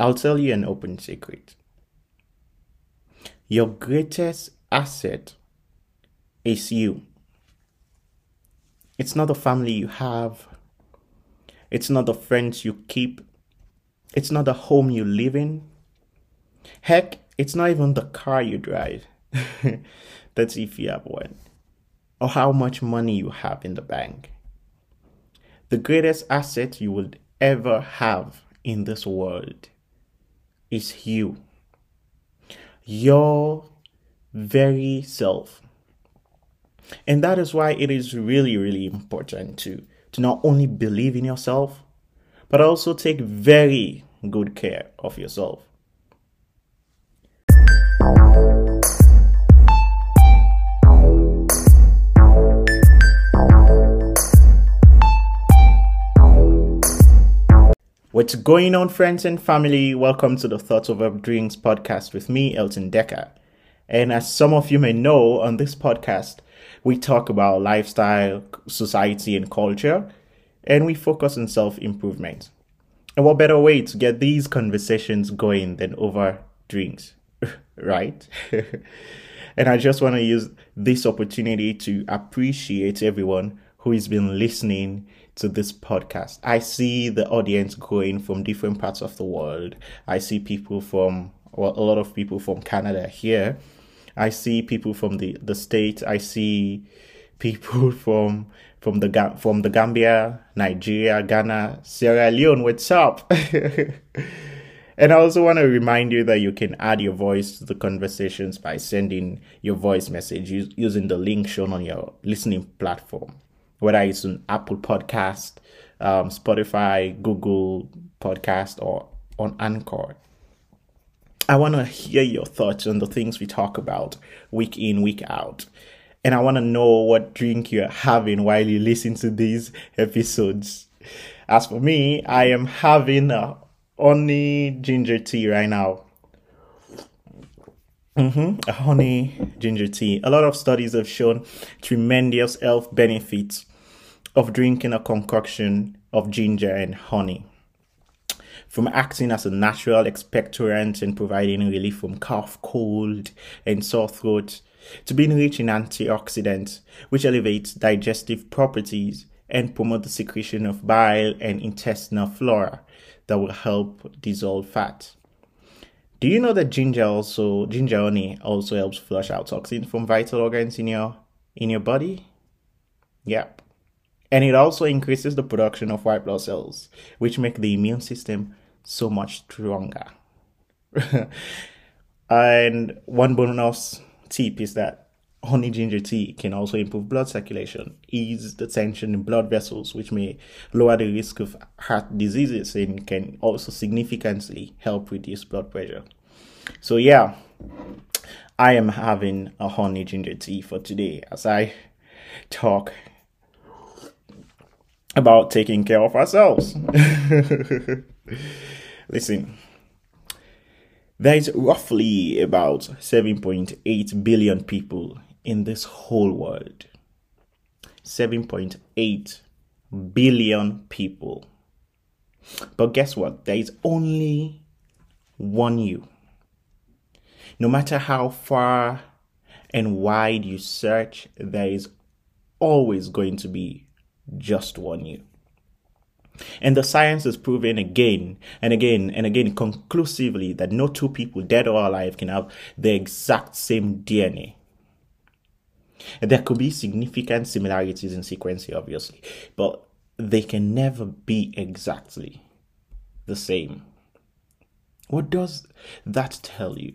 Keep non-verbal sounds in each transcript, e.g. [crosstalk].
I'll tell you an open secret. Your greatest asset is you. It's not the family you have. It's not the friends you keep. It's not the home you live in. Heck, it's not even the car you drive. [laughs] That's if you have one. Or how much money you have in the bank. The greatest asset you will ever have in this world is you. Your very self. And that is why it is really, really important to, to not only believe in yourself, but also take very good care of yourself. What's going on, friends and family? Welcome to the Thoughts Over Drinks podcast with me, Elton Decker. And as some of you may know, on this podcast, we talk about lifestyle, society, and culture, and we focus on self improvement. And what better way to get these conversations going than over drinks, [laughs] right? [laughs] and I just want to use this opportunity to appreciate everyone who has been listening to this podcast. I see the audience growing from different parts of the world. I see people from, well, a lot of people from Canada here. I see people from the, the States. I see people [laughs] from from the from the Gambia, Nigeria, Ghana, Sierra Leone. What's up? [laughs] and I also want to remind you that you can add your voice to the conversations by sending your voice message using the link shown on your listening platform whether it's on Apple Podcast, um, Spotify, Google Podcast, or on Anchor. I want to hear your thoughts on the things we talk about week in, week out. And I want to know what drink you're having while you listen to these episodes. As for me, I am having a honey ginger tea right now. Mm-hmm. A honey ginger tea. A lot of studies have shown tremendous health benefits of drinking a concoction of ginger and honey. From acting as a natural expectorant and providing relief from cough, cold, and sore throat, to being rich in antioxidants, which elevate digestive properties and promote the secretion of bile and intestinal flora that will help dissolve fat. Do you know that ginger also ginger honey also helps flush out toxins from vital organs in your in your body? Yep and it also increases the production of white blood cells, which make the immune system so much stronger. [laughs] and one bonus tip is that honey ginger tea can also improve blood circulation, ease the tension in blood vessels, which may lower the risk of heart diseases and can also significantly help reduce blood pressure. So, yeah, I am having a honey ginger tea for today as I talk about taking care of ourselves. [laughs] Listen, there is roughly about 7.8 billion people in this whole world. 7.8 billion people. But guess what? There is only one you. No matter how far and wide you search, there is always going to be just one you. And the science is proving again and again and again conclusively that no two people, dead or alive, can have the exact same DNA. There could be significant similarities in sequencing, obviously, but they can never be exactly the same. What does that tell you?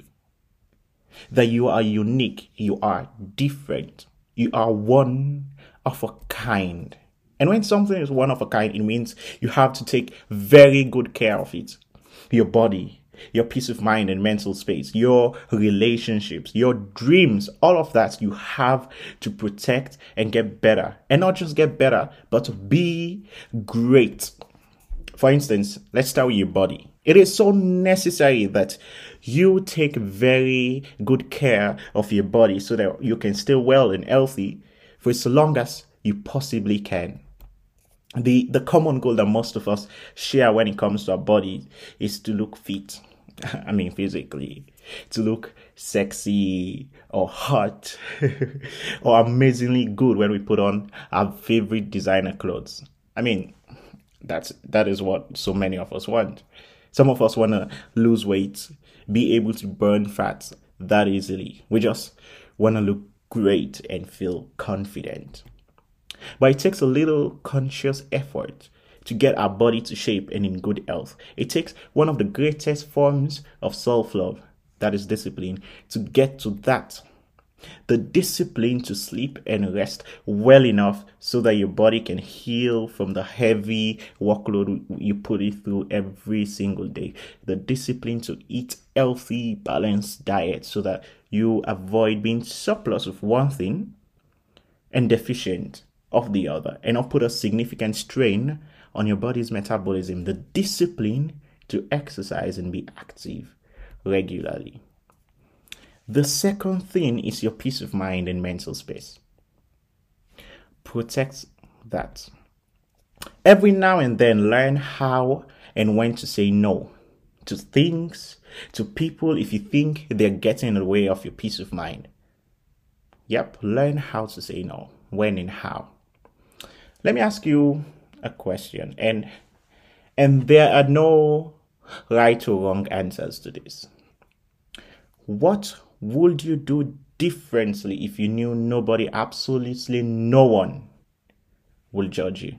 That you are unique, you are different, you are one of a kind. And when something is one of a kind, it means you have to take very good care of it. Your body, your peace of mind and mental space, your relationships, your dreams, all of that you have to protect and get better. And not just get better, but be great. For instance, let's start with your body. It is so necessary that you take very good care of your body so that you can stay well and healthy for as long as you possibly can. The the common goal that most of us share when it comes to our body is to look fit. [laughs] I mean physically. To look sexy or hot [laughs] or amazingly good when we put on our favorite designer clothes. I mean that's that is what so many of us want. Some of us want to lose weight be able to burn fat that easily. We just want to look great and feel confident but it takes a little conscious effort to get our body to shape and in good health. It takes one of the greatest forms of self love, that is discipline, to get to that. The discipline to sleep and rest well enough so that your body can heal from the heavy workload you put it through every single day. The discipline to eat healthy, balanced diet so that you avoid being surplus of one thing and deficient of the other and not put a significant strain on your body's metabolism, the discipline to exercise and be active regularly. The second thing is your peace of mind and mental space. Protect that. Every now and then, learn how and when to say no to things, to people if you think they're getting in the way of your peace of mind. Yep, learn how to say no, when and how. Let me ask you a question, and and there are no right or wrong answers to this. What would you do differently if you knew nobody, absolutely no one, will judge you?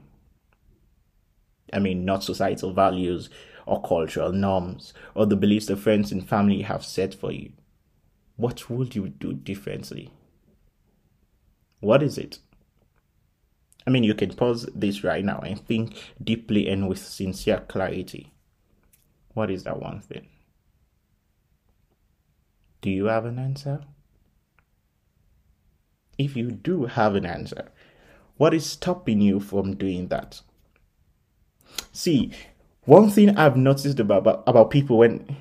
I mean, not societal values or cultural norms or the beliefs the friends and family have set for you. What would you do differently? What is it? I mean, you can pause this right now and think deeply and with sincere clarity. What is that one thing? Do you have an answer? If you do have an answer, what is stopping you from doing that? See, one thing I've noticed about, about, about people when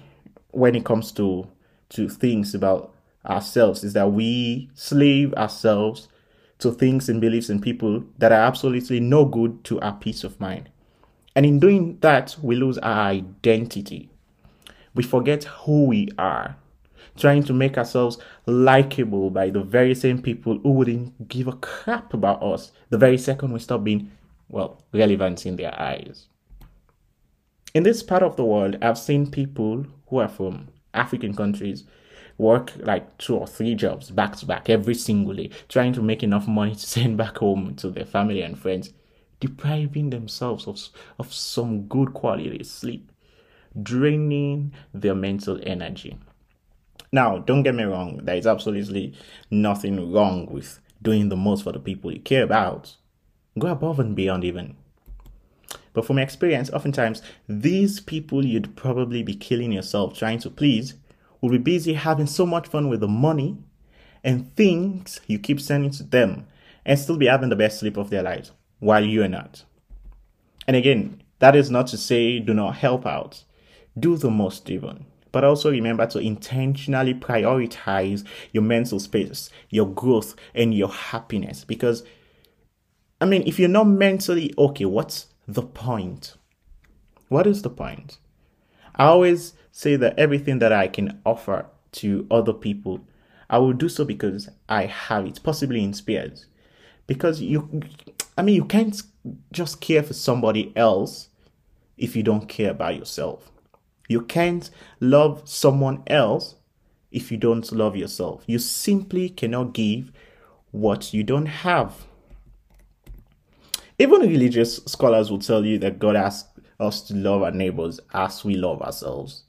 when it comes to to things about ourselves is that we slave ourselves to things and beliefs and people that are absolutely no good to our peace of mind. And in doing that, we lose our identity. We forget who we are, trying to make ourselves likable by the very same people who wouldn't give a crap about us the very second we stop being, well, relevant in their eyes. In this part of the world, I've seen people who are from African countries work like two or three jobs back to back every single day, trying to make enough money [laughs] to send back home to their family and friends, depriving themselves of, of some good quality sleep, draining their mental energy. Now, don't get me wrong, there is absolutely nothing wrong with doing the most for the people you care about. Go above and beyond, even. But from my experience, oftentimes these people you'd probably be killing yourself trying to please will be busy having so much fun with the money and things you keep sending to them and still be having the best sleep of their lives while you're not. And again, that is not to say do not help out. Do the most even. But also remember to intentionally prioritize your mental space, your growth, and your happiness. Because, I mean, if you're not mentally okay, what's the point? What is the point? I always say that everything that I can offer to other people, I will do so because I have it, possibly in spares. Because you, I mean, you can't just care for somebody else if you don't care about yourself. You can't love someone else if you don't love yourself. You simply cannot give what you don't have. Even religious scholars will tell you that God asks us to love our neighbors as we love ourselves.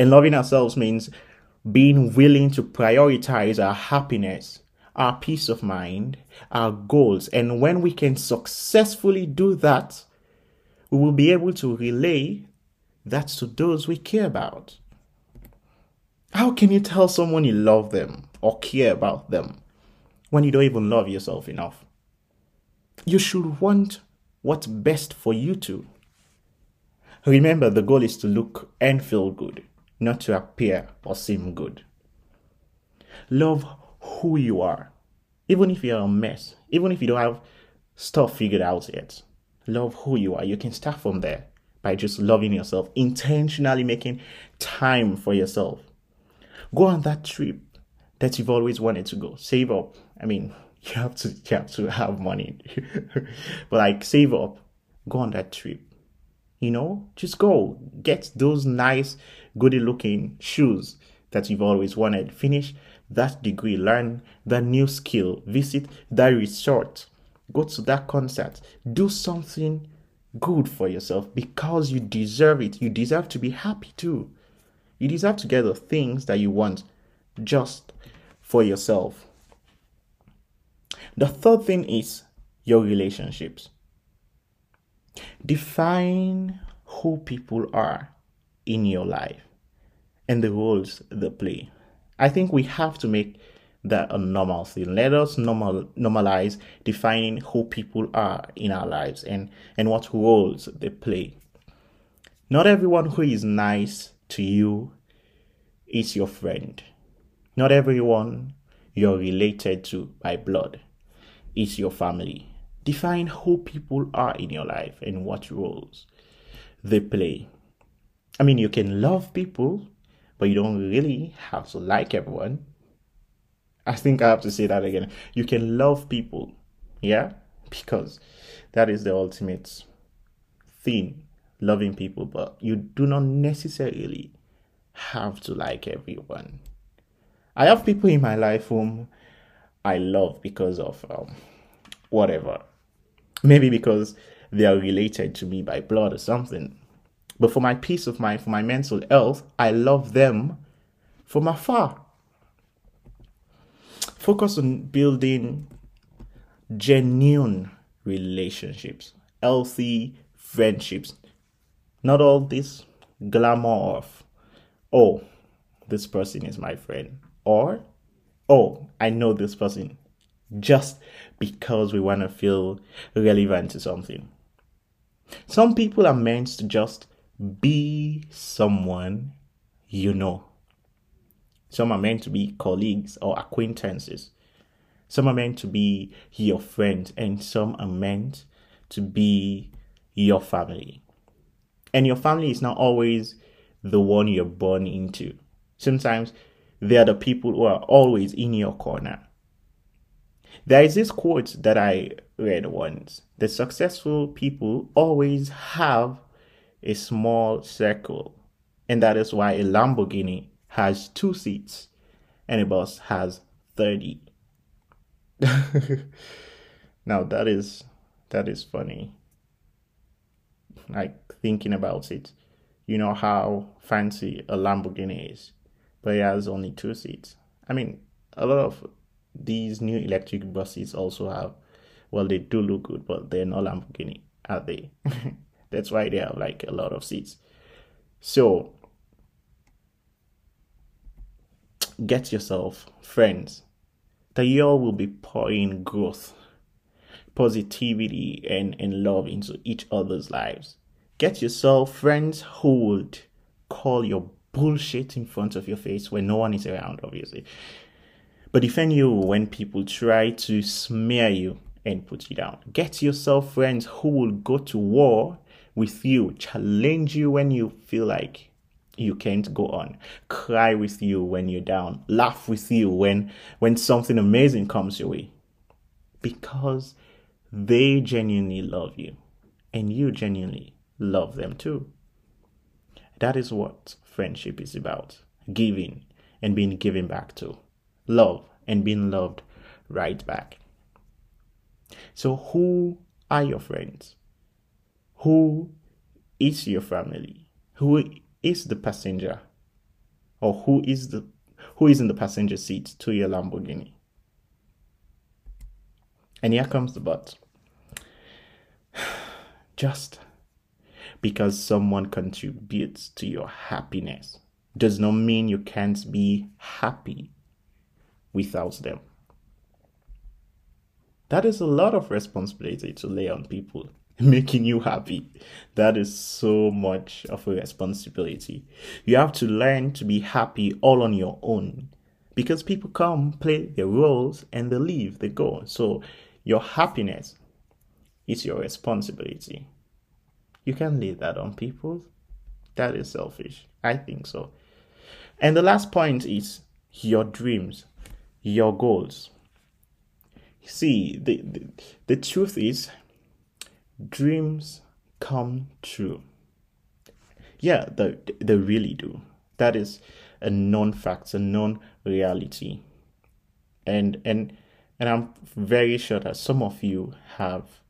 And loving ourselves means being willing to prioritize our happiness, our peace of mind, our goals. And when we can successfully do that, we will be able to relay that to those we care about. How can you tell someone you love them or care about them when you don't even love yourself enough? You should want what's best for you too. Remember, the goal is to look and feel good not to appear or seem good. Love who you are, even if you're a mess, even if you don't have stuff figured out yet. Love who you are. You can start from there by just loving yourself, intentionally making time for yourself. Go on that trip that you've always wanted to go. Save up. I mean, you have to you have to have money. [laughs] but like save up. Go on that trip. You know, just go. Get those nice, goody looking shoes that you've always wanted. Finish that degree, learn that new skill, visit that resort, go to that concert, do something good for yourself because you deserve it. You deserve to be happy too. You deserve to get the things that you want just for yourself. The third thing is your relationships. Define who people are in your life and the roles they play. I think we have to make that a normal thing. Let us normal normalize defining who people are in our lives and, and what roles they play. Not everyone who is nice to you is your friend. Not everyone you're related to by blood is your family. Define who people are in your life and what roles they play. I mean, you can love people but you don't really have to like everyone. I think I have to say that again. You can love people, yeah, because that is the ultimate thing loving people, but you do not necessarily have to like everyone. I have people in my life whom I love because of um, whatever. Maybe because they are related to me by blood or something. But for my peace of mind, for my mental health, I love them from afar. Focus on building genuine relationships, healthy friendships. Not all this glamour of, oh, this person is my friend, or, oh, I know this person just because we want to feel relevant to something. Some people are meant to just be someone you know. Some are meant to be colleagues or acquaintances. Some are meant to be your friends, and some are meant to be your family. And your family is not always the one you're born into. Sometimes they are the people who are always in your corner. There is this quote that I read once the successful people always have a small circle. And that is why a Lamborghini has two seats and a bus has 30. [laughs] now that is that is funny. Like thinking about it. You know how fancy a Lamborghini is, but it has only two seats. I mean, a lot of these new electric buses also have well they do look good, but they're not Lamborghini, are they? [laughs] That's why they have like a lot of seats. So get yourself friends that you all will be pouring growth, positivity, and, and love into each other's lives. Get yourself friends who would call your bullshit in front of your face when no one is around, obviously. But defend you when people try to smear you and put you down. Get yourself friends who will go to war with you, challenge you when you feel like you can't go on, cry with you when you're down, laugh with you when when something amazing comes your way. Because they genuinely love you and you genuinely love them too. That is what friendship is about giving and being given back to, love and being loved right back. So, who are your friends? who is your family? Who is the passenger? Or who is the who is in the passenger seat to your Lamborghini? And here comes the but. [sighs] Just because someone contributes to your happiness does not mean you can't be happy without them. That is a lot of responsibility to lay on people [laughs] making you happy. That is so much of a responsibility. You have to learn to be happy all on your own because people come, play their roles, and they leave, they go. So, your happiness is your responsibility. You can lay that on people. That is selfish. I think so. And the last point is your dreams, your goals. See, the, the, the truth is, dreams come true. Yeah, they, they really do. That is a known fact, a known reality. And and and I'm very sure that some of you have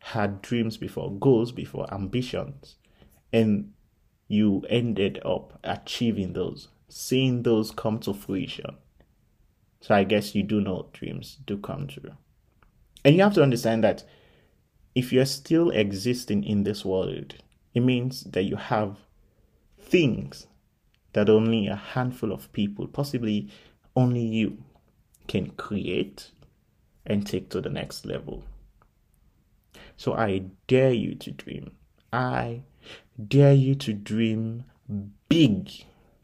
had dreams before, goals before, ambitions, and you ended up achieving those, seeing those come to fruition. So I guess you do know dreams do come true. And you have to understand that if you're still existing in this world, it means that you have things that only a handful of people, possibly only you, can create and take to the next level. So I dare you to dream. I dare you to dream big.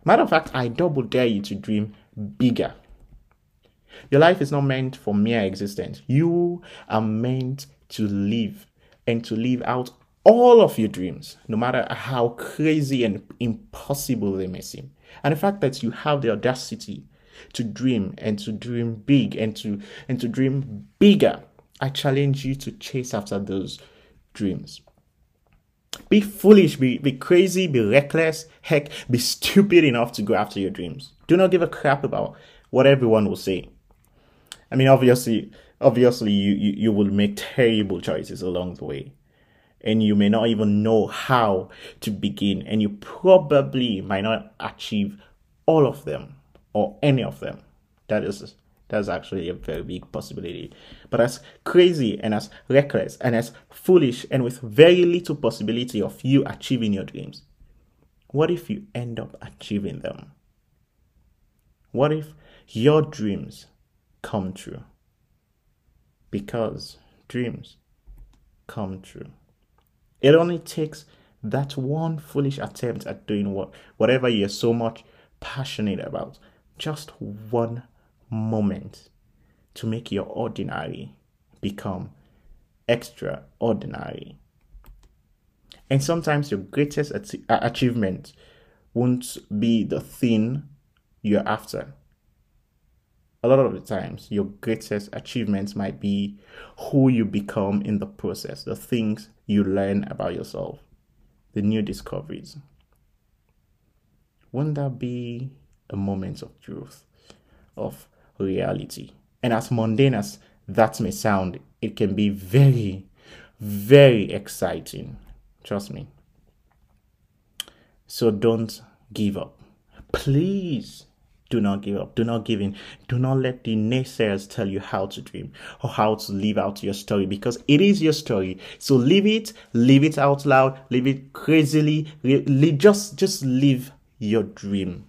Matter of fact, I double dare you to dream bigger. Your life is not meant for mere existence. You are meant to live and to live out all of your dreams, no matter how crazy and impossible they may seem. And the fact that you have the audacity to dream and to dream big and to and to dream bigger, I challenge you to chase after those dreams. Be foolish, be, be crazy, be reckless, heck, be stupid enough to go after your dreams. Do not give a crap about what everyone will say. I mean, obviously, obviously, you, you, you will make terrible choices along the way. And you may not even know how to begin. And you probably might not achieve all of them or any of them. That is that's actually a very big possibility. But as crazy and as reckless and as foolish and with very little possibility of you achieving your dreams, what if you end up achieving them? What if your dreams come true? Because dreams come true. It only takes that one foolish attempt at doing what whatever you're so much passionate about. Just one moment to make your ordinary become extraordinary. And sometimes your greatest achievement won't be the thing you're after. A lot of the times, your greatest achievements might be who you become in the process, the things you learn about yourself, the new discoveries. Wouldn't that be a moment of truth, of reality. And as mundane as that may sound, it can be very, very exciting. Trust me. So don't give up. Please do not give up. Do not give in. Do not let the naysayers tell you how to dream or how to live out your story because it is your story. So live it, live it out loud, live it crazily, just just live your dream.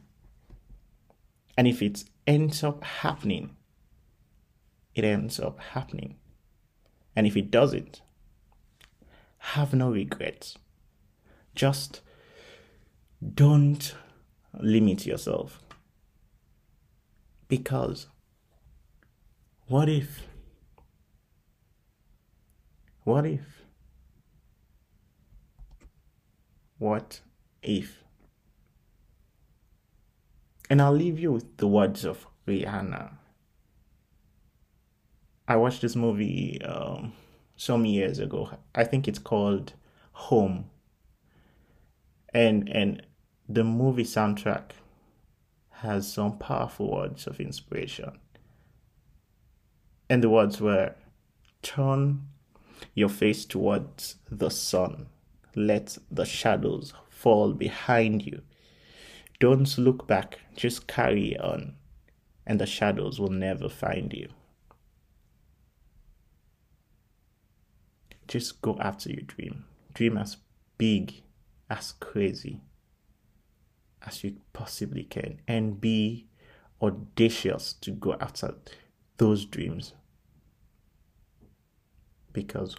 And if it ends up happening, it ends up happening. And if it doesn't, have no regrets. Just don't limit yourself. Because what if? What if? What if? And I'll leave you with the words of Rihanna. I watched this movie um, some years ago. I think it's called Home. And and the movie soundtrack has some powerful words of inspiration. And the words were turn your face towards the sun. Let the shadows fall behind you. Don't look back, just carry on, and the shadows will never find you. Just go after your dream. Dream as big, as crazy as you possibly can, and be audacious to go after those dreams. Because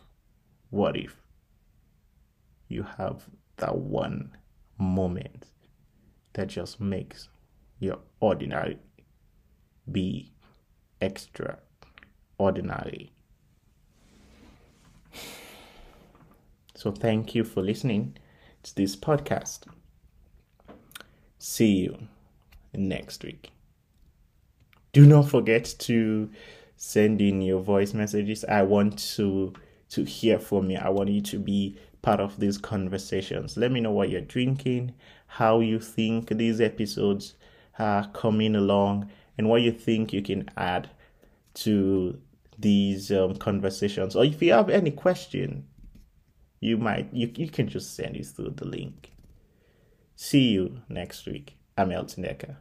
what if you have that one moment that just makes your ordinary be extraordinary. So thank you for listening to this podcast. See you next week. Do not forget to send in your voice messages. I want to to hear from you. I want you to be part of these conversations. Let me know what you're drinking, how you think these episodes are coming along, and what you think you can add to these um, conversations. Or if you have any question, you might you, you can just send it through the link. See you next week. I'm Elton Decker.